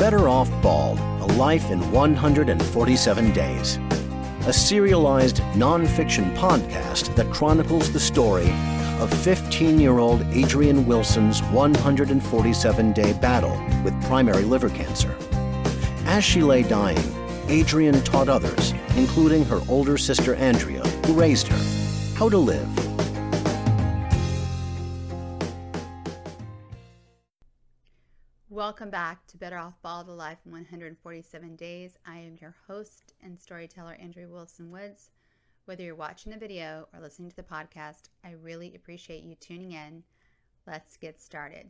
Better Off Bald A Life in 147 Days. A serialized nonfiction podcast that chronicles the story of 15 year old Adrian Wilson's 147 day battle with primary liver cancer. As she lay dying, Adrian taught others, including her older sister Andrea, who raised her, how to live. Welcome back to Better Off Bald a Life in 147 Days. I am your host and storyteller, Andrea Wilson Woods. Whether you're watching the video or listening to the podcast, I really appreciate you tuning in. Let's get started.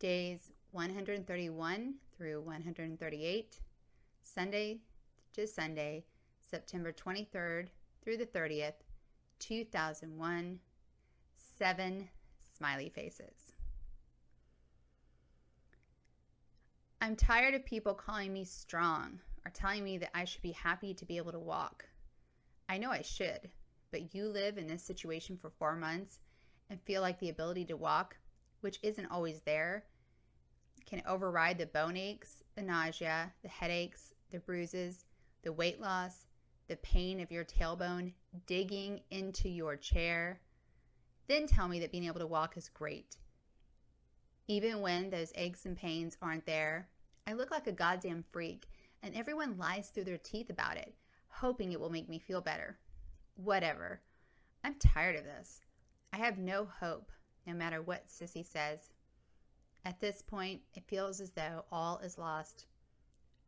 Days 131 through 138, Sunday to Sunday, September 23rd through the 30th, 2001. Seven smiley faces. I'm tired of people calling me strong or telling me that I should be happy to be able to walk. I know I should, but you live in this situation for four months and feel like the ability to walk, which isn't always there, can override the bone aches, the nausea, the headaches, the bruises, the weight loss, the pain of your tailbone digging into your chair. Then tell me that being able to walk is great. Even when those aches and pains aren't there, I look like a goddamn freak, and everyone lies through their teeth about it, hoping it will make me feel better. Whatever. I'm tired of this. I have no hope, no matter what Sissy says. At this point, it feels as though all is lost.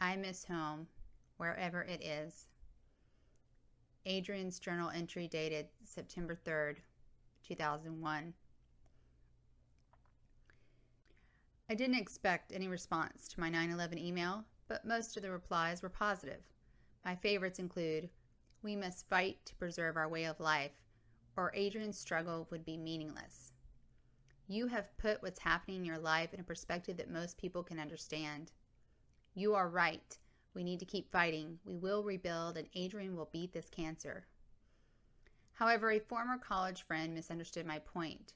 I miss home, wherever it is. Adrian's journal entry dated September 3rd, 2001. I didn't expect any response to my 9 11 email, but most of the replies were positive. My favorites include We must fight to preserve our way of life, or Adrian's struggle would be meaningless. You have put what's happening in your life in a perspective that most people can understand. You are right. We need to keep fighting. We will rebuild, and Adrian will beat this cancer. However, a former college friend misunderstood my point.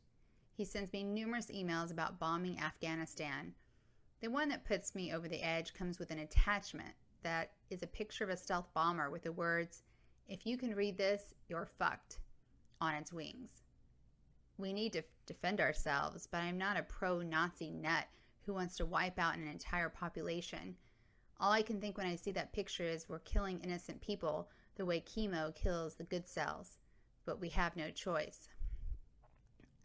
He sends me numerous emails about bombing Afghanistan. The one that puts me over the edge comes with an attachment that is a picture of a stealth bomber with the words, If you can read this, you're fucked, on its wings. We need to defend ourselves, but I'm not a pro Nazi nut who wants to wipe out an entire population. All I can think when I see that picture is we're killing innocent people the way chemo kills the good cells, but we have no choice.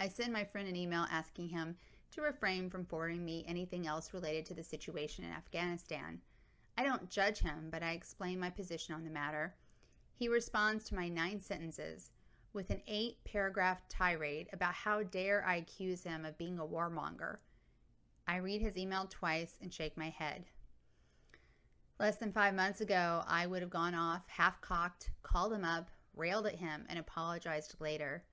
I send my friend an email asking him to refrain from forwarding me anything else related to the situation in Afghanistan. I don't judge him, but I explain my position on the matter. He responds to my nine sentences with an eight paragraph tirade about how dare I accuse him of being a warmonger. I read his email twice and shake my head. Less than five months ago, I would have gone off half cocked, called him up, railed at him, and apologized later.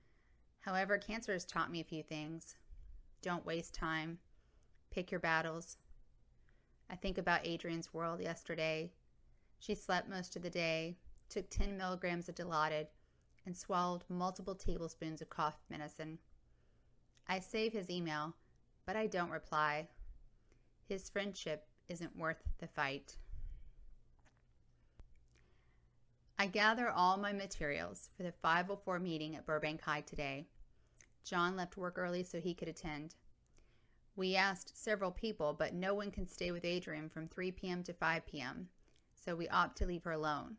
However, cancer has taught me a few things. Don't waste time. Pick your battles. I think about Adrian's world yesterday. She slept most of the day, took 10 milligrams of Dilaudid, and swallowed multiple tablespoons of cough medicine. I save his email, but I don't reply. His friendship isn't worth the fight. I gather all my materials for the 504 meeting at Burbank High today. John left work early so he could attend. We asked several people, but no one can stay with Adrian from 3 p.m. to 5 p.m., so we opt to leave her alone.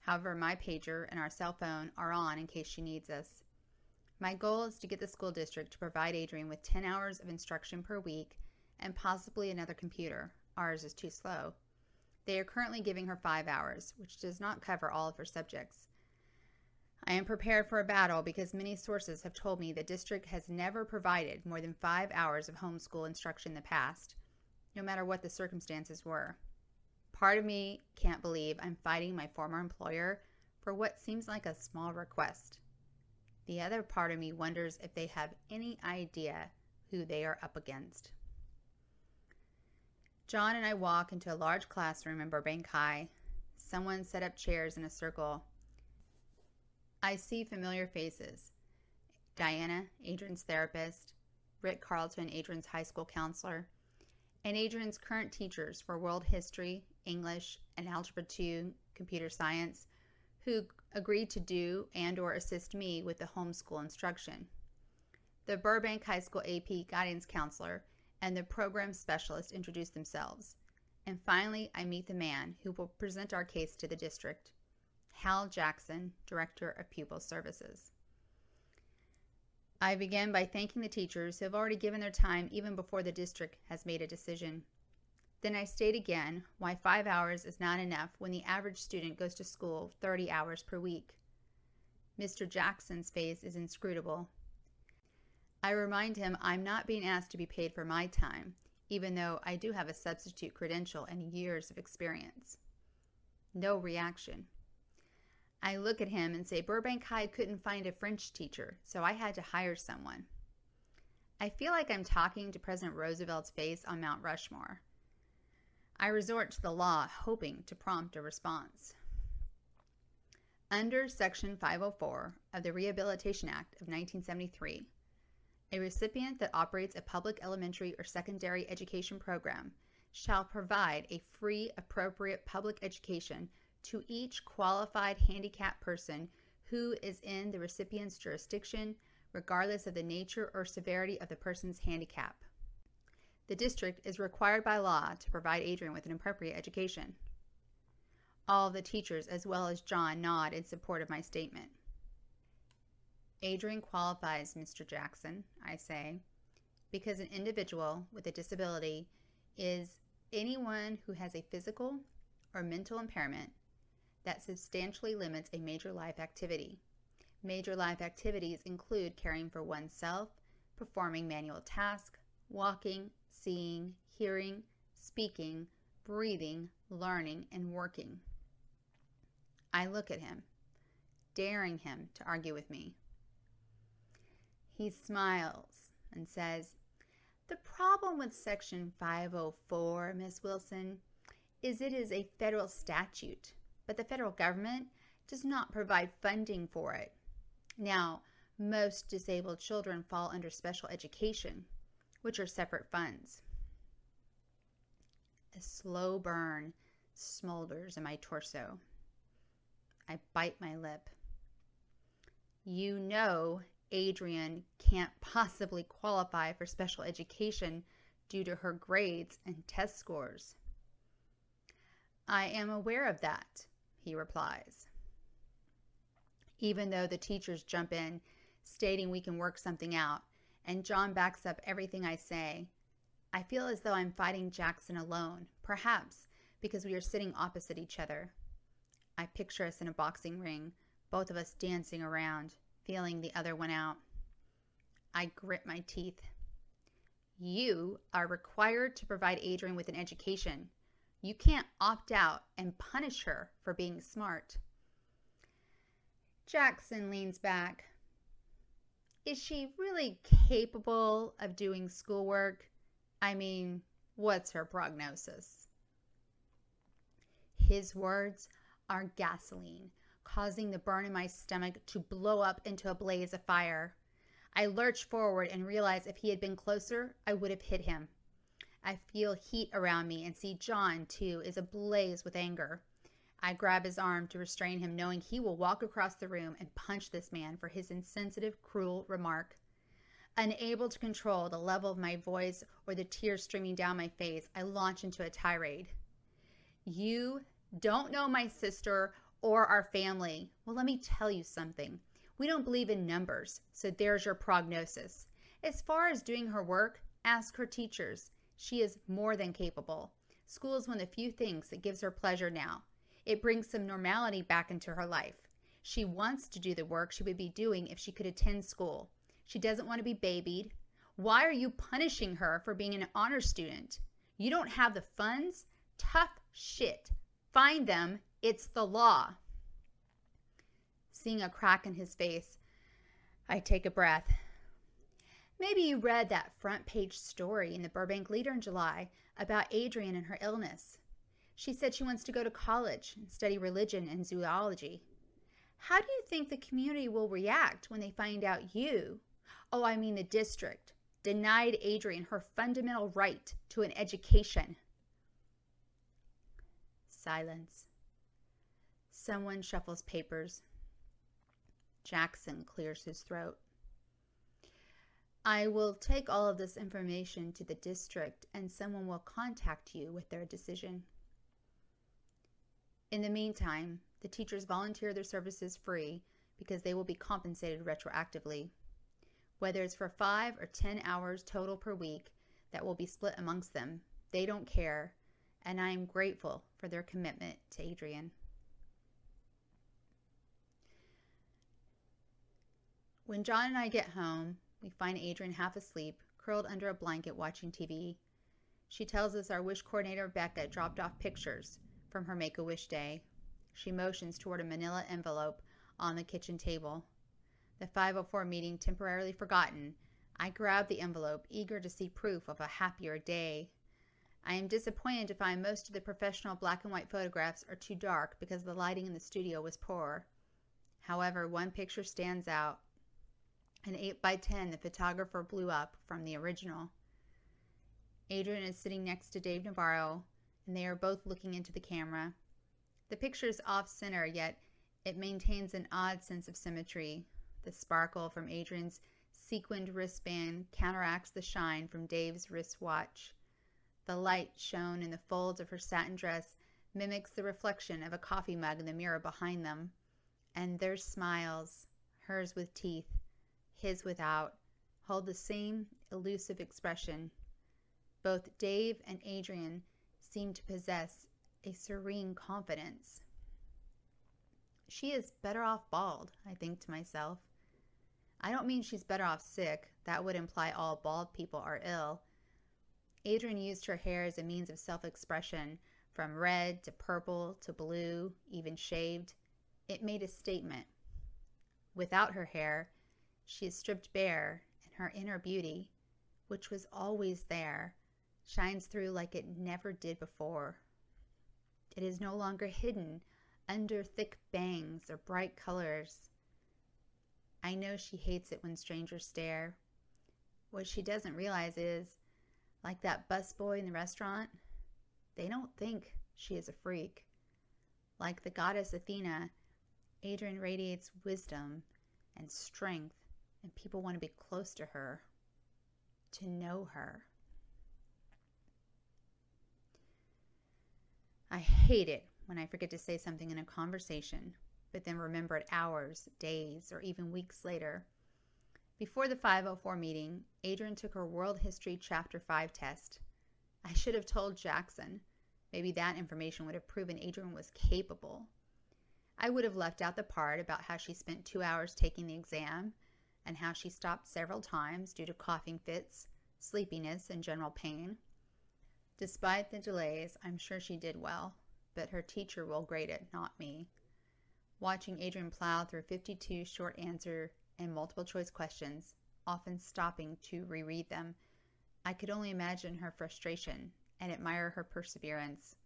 However, my pager and our cell phone are on in case she needs us. My goal is to get the school district to provide Adrian with 10 hours of instruction per week and possibly another computer. Ours is too slow. They are currently giving her five hours, which does not cover all of her subjects. I am prepared for a battle because many sources have told me the district has never provided more than five hours of homeschool instruction in the past, no matter what the circumstances were. Part of me can't believe I'm fighting my former employer for what seems like a small request. The other part of me wonders if they have any idea who they are up against. John and I walk into a large classroom in Burbank High. Someone set up chairs in a circle. I see familiar faces Diana, Adrian's therapist, Rick Carlton, Adrian's high school counselor, and Adrian's current teachers for world history, English, and Algebra 2 computer science, who agreed to do and or assist me with the homeschool instruction. The Burbank High School AP guidance counselor and the program specialist introduce themselves. And finally, I meet the man who will present our case to the district, Hal Jackson, Director of Pupil Services. I begin by thanking the teachers who have already given their time even before the district has made a decision. Then I state again why five hours is not enough when the average student goes to school 30 hours per week. Mr. Jackson's face is inscrutable. I remind him I'm not being asked to be paid for my time, even though I do have a substitute credential and years of experience. No reaction. I look at him and say Burbank High couldn't find a French teacher, so I had to hire someone. I feel like I'm talking to President Roosevelt's face on Mount Rushmore. I resort to the law, hoping to prompt a response. Under Section 504 of the Rehabilitation Act of 1973, a recipient that operates a public elementary or secondary education program shall provide a free, appropriate public education to each qualified handicapped person who is in the recipient's jurisdiction, regardless of the nature or severity of the person's handicap. The district is required by law to provide Adrian with an appropriate education. All the teachers, as well as John, nod in support of my statement. Adrian qualifies, Mr. Jackson, I say, because an individual with a disability is anyone who has a physical or mental impairment that substantially limits a major life activity. Major life activities include caring for oneself, performing manual tasks, walking, seeing, hearing, speaking, breathing, learning, and working. I look at him, daring him to argue with me. He smiles and says, The problem with Section 504, Miss Wilson, is it is a federal statute but the federal government does not provide funding for it. Now, most disabled children fall under special education, which are separate funds. A slow burn smolders in my torso. I bite my lip. You know, Adrian can't possibly qualify for special education due to her grades and test scores. I am aware of that, he replies. Even though the teachers jump in, stating we can work something out, and John backs up everything I say, I feel as though I'm fighting Jackson alone, perhaps because we are sitting opposite each other. I picture us in a boxing ring, both of us dancing around, feeling the other one out. I grit my teeth. You are required to provide Adrian with an education. You can't opt out and punish her for being smart. Jackson leans back. Is she really capable of doing schoolwork? I mean, what's her prognosis? His words are gasoline, causing the burn in my stomach to blow up into a blaze of fire. I lurch forward and realize if he had been closer, I would have hit him. I feel heat around me and see John, too, is ablaze with anger. I grab his arm to restrain him, knowing he will walk across the room and punch this man for his insensitive, cruel remark. Unable to control the level of my voice or the tears streaming down my face, I launch into a tirade. You don't know my sister or our family. Well, let me tell you something. We don't believe in numbers, so there's your prognosis. As far as doing her work, ask her teachers. She is more than capable. School is one of the few things that gives her pleasure now. It brings some normality back into her life. She wants to do the work she would be doing if she could attend school. She doesn't want to be babied. Why are you punishing her for being an honor student? You don't have the funds? Tough shit. Find them. It's the law. Seeing a crack in his face, I take a breath. Maybe you read that front page story in the Burbank Leader in July about Adrian and her illness. She said she wants to go to college and study religion and zoology. How do you think the community will react when they find out you, oh, I mean the district, denied Adrian her fundamental right to an education. Silence. Someone shuffles papers. Jackson clears his throat. I will take all of this information to the district and someone will contact you with their decision. In the meantime, the teachers volunteer their services free because they will be compensated retroactively. Whether it's for five or 10 hours total per week that will be split amongst them, they don't care, and I am grateful for their commitment to Adrian. When John and I get home, we find Adrian half asleep, curled under a blanket watching TV. She tells us our wish coordinator Becca dropped off pictures from her Make a Wish day. She motions toward a manila envelope on the kitchen table. The 504 meeting temporarily forgotten, I grab the envelope, eager to see proof of a happier day. I am disappointed to find most of the professional black and white photographs are too dark because the lighting in the studio was poor. However, one picture stands out an 8 by 10 the photographer blew up from the original. Adrian is sitting next to Dave Navarro, and they are both looking into the camera. The picture is off center, yet it maintains an odd sense of symmetry. The sparkle from Adrian's sequined wristband counteracts the shine from Dave's wristwatch. The light shown in the folds of her satin dress mimics the reflection of a coffee mug in the mirror behind them. And their smiles, hers with teeth, his without, hold the same elusive expression. Both Dave and Adrian seem to possess a serene confidence. She is better off bald, I think to myself. I don't mean she's better off sick. That would imply all bald people are ill. Adrian used her hair as a means of self expression, from red to purple to blue, even shaved. It made a statement. Without her hair, she is stripped bare, and her inner beauty, which was always there, shines through like it never did before. It is no longer hidden under thick bangs or bright colors. I know she hates it when strangers stare. What she doesn't realize is, like that busboy in the restaurant, they don't think she is a freak. Like the goddess Athena, Adrian radiates wisdom and strength and people want to be close to her, to know her. I hate it when I forget to say something in a conversation, but then remember it hours, days, or even weeks later. Before the 504 meeting, Adrian took her World History Chapter 5 test. I should have told Jackson. Maybe that information would have proven Adrian was capable. I would have left out the part about how she spent two hours taking the exam and how she stopped several times due to coughing fits, sleepiness, and general pain. Despite the delays, I'm sure she did well, but her teacher will grade it, not me. Watching Adrian plow through 52 short answer and multiple choice questions, often stopping to reread them, I could only imagine her frustration and admire her perseverance.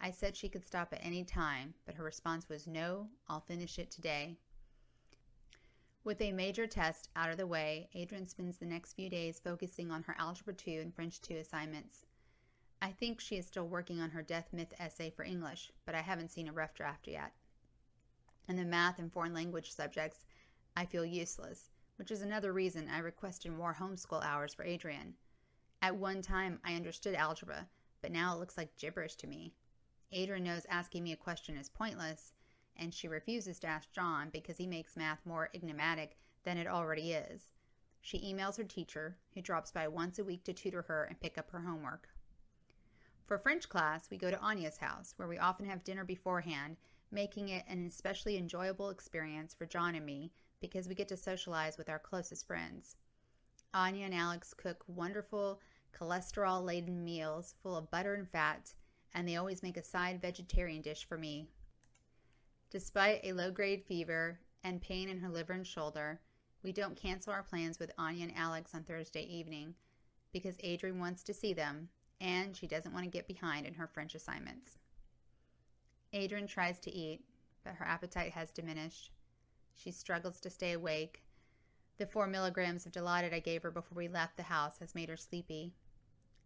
I said she could stop at any time, but her response was no, I'll finish it today. With a major test out of the way, Adrian spends the next few days focusing on her Algebra 2 and French 2 assignments. I think she is still working on her death myth essay for English, but I haven't seen a rough draft yet. In the math and foreign language subjects, I feel useless, which is another reason I requested more homeschool hours for Adrian. At one time, I understood algebra, but now it looks like gibberish to me. Adrian knows asking me a question is pointless, and she refuses to ask John because he makes math more enigmatic than it already is. She emails her teacher, who drops by once a week to tutor her and pick up her homework. For French class, we go to Anya's house, where we often have dinner beforehand, making it an especially enjoyable experience for John and me because we get to socialize with our closest friends. Anya and Alex cook wonderful, cholesterol laden meals full of butter and fat, and they always make a side vegetarian dish for me Despite a low grade fever and pain in her liver and shoulder, we don't cancel our plans with Anya and Alex on Thursday evening because Adrian wants to see them and she doesn't want to get behind in her French assignments. Adrian tries to eat, but her appetite has diminished. She struggles to stay awake. The four milligrams of Dilaudid I gave her before we left the house has made her sleepy.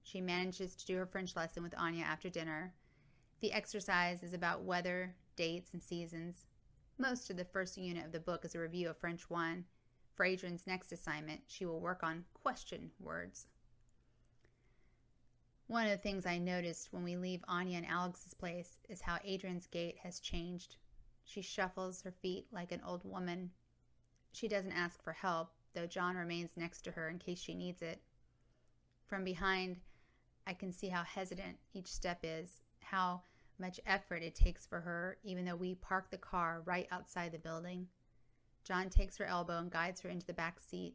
She manages to do her French lesson with Anya after dinner. The exercise is about weather, dates, and seasons. Most of the first unit of the book is a review of French 1. For Adrian's next assignment, she will work on question words. One of the things I noticed when we leave Anya and Alex's place is how Adrian's gait has changed. She shuffles her feet like an old woman. She doesn't ask for help, though John remains next to her in case she needs it. From behind, I can see how hesitant each step is, how much effort it takes for her, even though we park the car right outside the building. John takes her elbow and guides her into the back seat.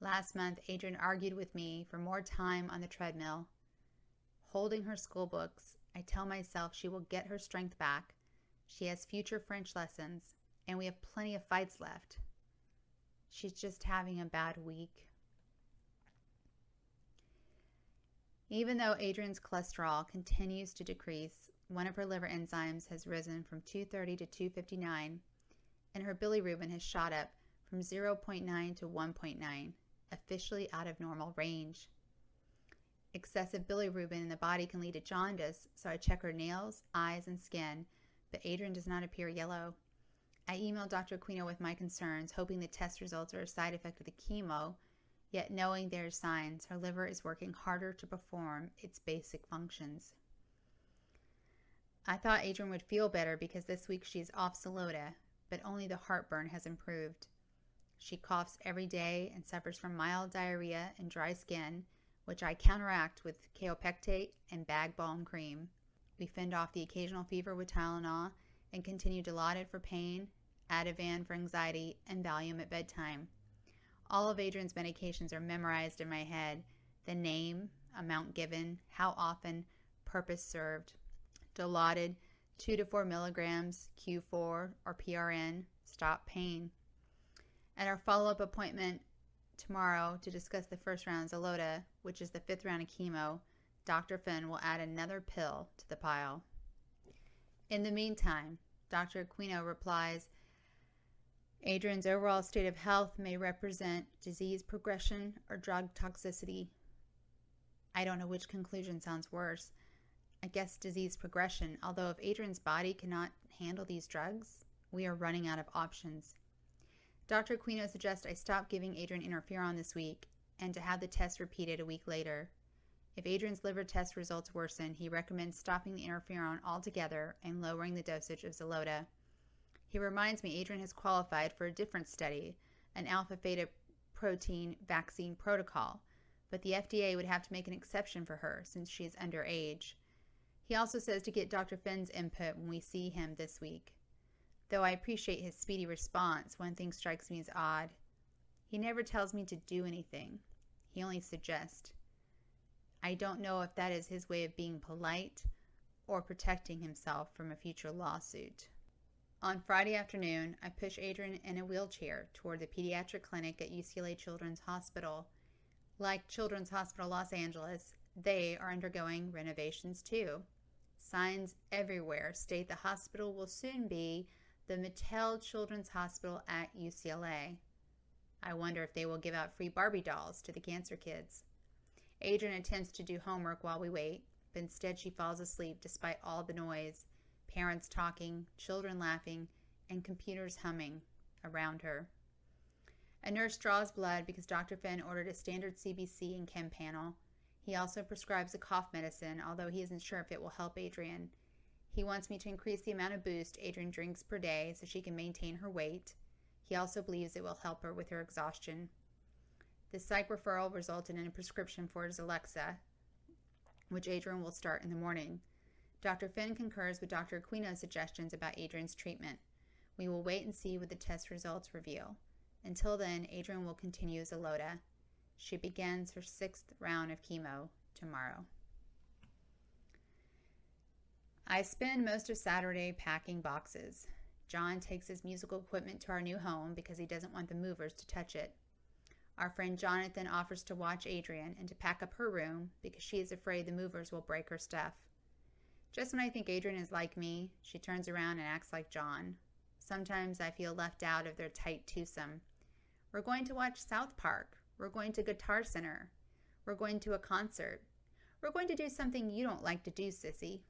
Last month, Adrian argued with me for more time on the treadmill. Holding her school books, I tell myself she will get her strength back. She has future French lessons, and we have plenty of fights left. She's just having a bad week. Even though Adrian's cholesterol continues to decrease, one of her liver enzymes has risen from 230 to 259, and her bilirubin has shot up from 0.9 to 1.9, officially out of normal range. Excessive bilirubin in the body can lead to jaundice, so I check her nails, eyes, and skin, but Adrian does not appear yellow. I emailed Dr. Aquino with my concerns, hoping the test results are a side effect of the chemo, Yet, knowing there are signs, her liver is working harder to perform its basic functions. I thought Adrian would feel better because this week she is off Xeloda, but only the heartburn has improved. She coughs every day and suffers from mild diarrhea and dry skin, which I counteract with kaopectate and bag balm cream. We fend off the occasional fever with Tylenol and continue Dilaudid for pain, Ativan for anxiety, and Valium at bedtime. All of Adrian's medications are memorized in my head the name, amount given, how often, purpose served. Dilaudid, 2 to 4 milligrams, Q4 or PRN, stop pain. At our follow up appointment tomorrow to discuss the first round of Xeloda, which is the fifth round of chemo, Dr. Finn will add another pill to the pile. In the meantime, Dr. Aquino replies Adrian's overall state of health may represent disease progression or drug toxicity. I don't know which conclusion sounds worse. I guess disease progression, although if Adrian's body cannot handle these drugs, we are running out of options. Dr. Aquino suggests I stop giving Adrian interferon this week and to have the test repeated a week later. If Adrian's liver test results worsen, he recommends stopping the interferon altogether and lowering the dosage of Xeloda. He reminds me Adrian has qualified for a different study, an alpha theta protein vaccine protocol, but the FDA would have to make an exception for her since she is underage. He also says to get Dr. Finn's input when we see him this week. Though I appreciate his speedy response, one thing strikes me as odd. He never tells me to do anything, he only suggests. I don't know if that is his way of being polite or protecting himself from a future lawsuit. On Friday afternoon, I push Adrian in a wheelchair toward the pediatric clinic at UCLA Children's Hospital. Like Children's Hospital Los Angeles, they are undergoing renovations too. Signs everywhere state the hospital will soon be the Mattel Children's Hospital at UCLA. I wonder if they will give out free Barbie dolls to the cancer kids. Adrian attempts to do homework while we wait, but instead she falls asleep despite all the noise parents talking, children laughing, and computers humming around her. A nurse draws blood because Dr. Finn ordered a standard CBC and chem panel. He also prescribes a cough medicine, although he isn't sure if it will help Adrian. He wants me to increase the amount of boost Adrian drinks per day so she can maintain her weight. He also believes it will help her with her exhaustion. The psych referral resulted in a prescription for Celexa, which Adrian will start in the morning. Dr. Finn concurs with Dr. Aquino's suggestions about Adrian's treatment. We will wait and see what the test results reveal. Until then, Adrian will continue Xeloda. She begins her sixth round of chemo tomorrow. I spend most of Saturday packing boxes. John takes his musical equipment to our new home because he doesn't want the movers to touch it. Our friend Jonathan offers to watch Adrian and to pack up her room because she is afraid the movers will break her stuff. Just when I think Adrian is like me, she turns around and acts like John. Sometimes I feel left out of their tight twosome. We're going to watch South Park. We're going to Guitar Center. We're going to a concert. We're going to do something you don't like to do, sissy.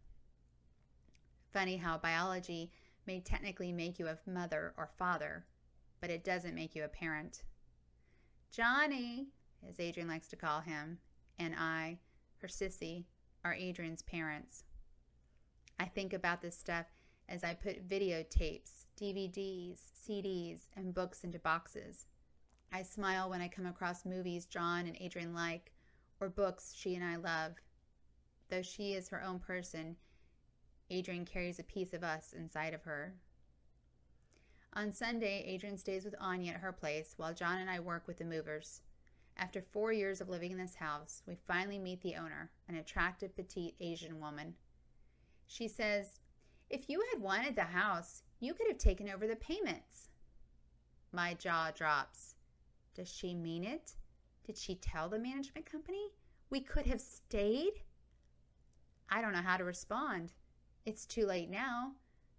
Funny how biology may technically make you a mother or father, but it doesn't make you a parent. Johnny, as Adrian likes to call him, and I, her sissy, are Adrian's parents. I think about this stuff as I put videotapes, DVDs, CDs, and books into boxes. I smile when I come across movies John and Adrian like, or books she and I love. Though she is her own person, Adrian carries a piece of us inside of her. On Sunday, Adrian stays with Anya at her place while John and I work with the movers. After four years of living in this house, we finally meet the owner, an attractive petite Asian woman. She says, If you had wanted the house, you could have taken over the payments. My jaw drops. Does she mean it? Did she tell the management company we could have stayed? I don't know how to respond. It's too late now.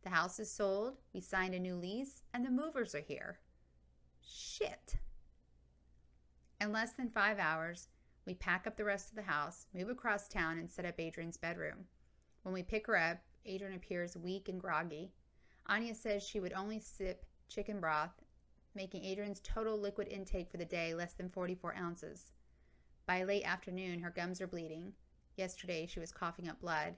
The house is sold, we signed a new lease, and the movers are here. Shit. In less than five hours, we pack up the rest of the house, move across town, and set up Adrian's bedroom. When we pick her up, Adrian appears weak and groggy. Anya says she would only sip chicken broth, making Adrian's total liquid intake for the day less than 44 ounces. By late afternoon, her gums are bleeding. Yesterday, she was coughing up blood.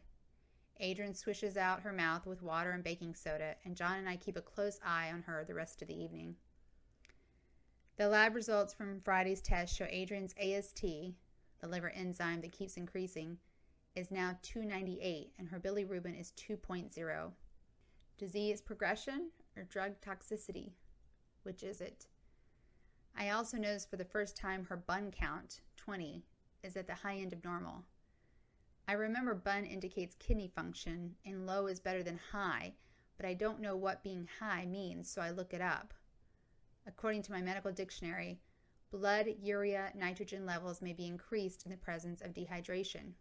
Adrian swishes out her mouth with water and baking soda, and John and I keep a close eye on her the rest of the evening. The lab results from Friday's test show Adrian's AST, the liver enzyme that keeps increasing, is now 298 and her bilirubin is 2.0. Disease progression or drug toxicity? Which is it? I also noticed for the first time her bun count, 20, is at the high end of normal. I remember bun indicates kidney function and low is better than high, but I don't know what being high means, so I look it up. According to my medical dictionary, blood urea nitrogen levels may be increased in the presence of dehydration.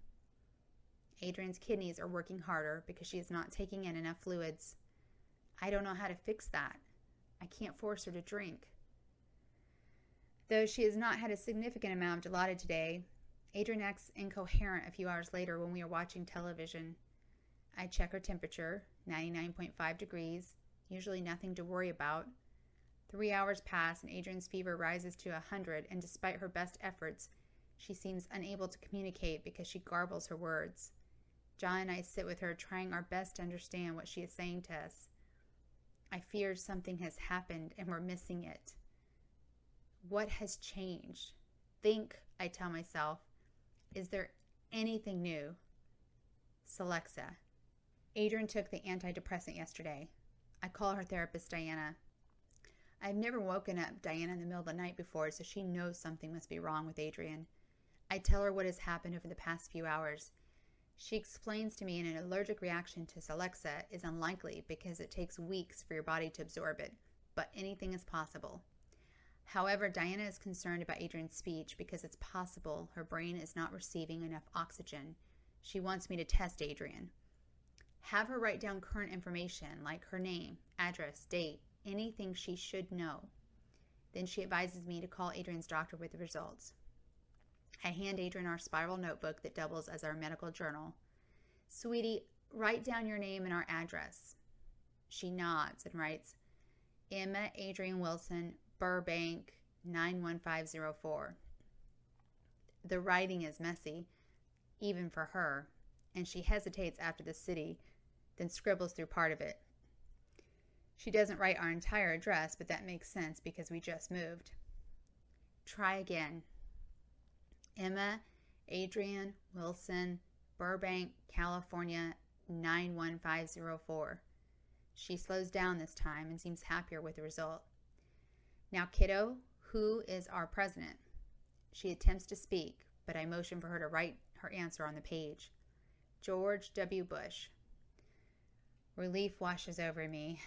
Adrian's kidneys are working harder because she is not taking in enough fluids. I don't know how to fix that. I can't force her to drink. Though she has not had a significant amount of Dilaudid today, Adrian acts incoherent a few hours later when we are watching television. I check her temperature, 99.5 degrees, usually nothing to worry about. Three hours pass and Adrian's fever rises to 100, and despite her best efforts, she seems unable to communicate because she garbles her words. John and I sit with her, trying our best to understand what she is saying to us. I fear something has happened and we're missing it. What has changed? Think, I tell myself. Is there anything new? Celexa. Adrian took the antidepressant yesterday. I call her therapist Diana. I've never woken up Diana in the middle of the night before, so she knows something must be wrong with Adrian. I tell her what has happened over the past few hours. She explains to me an allergic reaction to Celexa is unlikely because it takes weeks for your body to absorb it, but anything is possible. However, Diana is concerned about Adrian's speech because it's possible her brain is not receiving enough oxygen. She wants me to test Adrian. Have her write down current information like her name, address, date, anything she should know. Then she advises me to call Adrian's doctor with the results. I hand Adrian our spiral notebook that doubles as our medical journal. Sweetie, write down your name and our address. She nods and writes Emma Adrian Wilson, Burbank, 91504. The writing is messy, even for her, and she hesitates after the city, then scribbles through part of it. She doesn't write our entire address, but that makes sense because we just moved. Try again. Emma Adrian Wilson, Burbank, California 91504. She slows down this time and seems happier with the result. Now, kiddo, who is our president? She attempts to speak, but I motion for her to write her answer on the page. George W. Bush. Relief washes over me.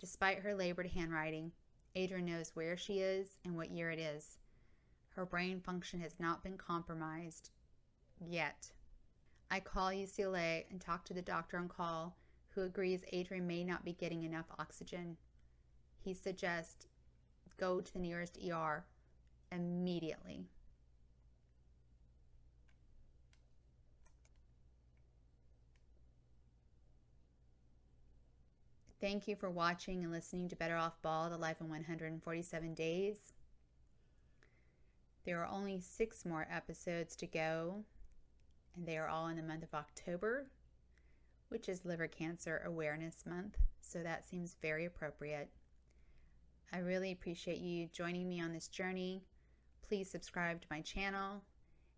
Despite her labored handwriting, Adrian knows where she is and what year it is. Her brain function has not been compromised yet. I call UCLA and talk to the doctor on call who agrees Adrian may not be getting enough oxygen. He suggests go to the nearest ER immediately. Thank you for watching and listening to Better Off Bald, The Life in 147 Days. There are only six more episodes to go, and they are all in the month of October, which is Liver Cancer Awareness Month, so that seems very appropriate. I really appreciate you joining me on this journey. Please subscribe to my channel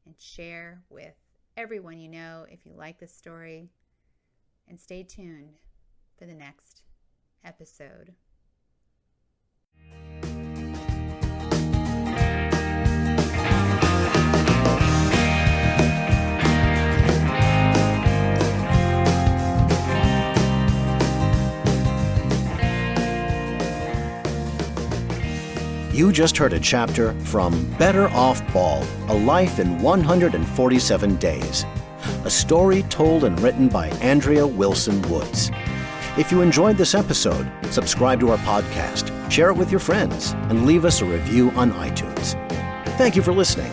and share with everyone you know if you like this story. And stay tuned for the next episode. You just heard a chapter from Better Off Bald A Life in 147 Days, a story told and written by Andrea Wilson Woods. If you enjoyed this episode, subscribe to our podcast, share it with your friends, and leave us a review on iTunes. Thank you for listening.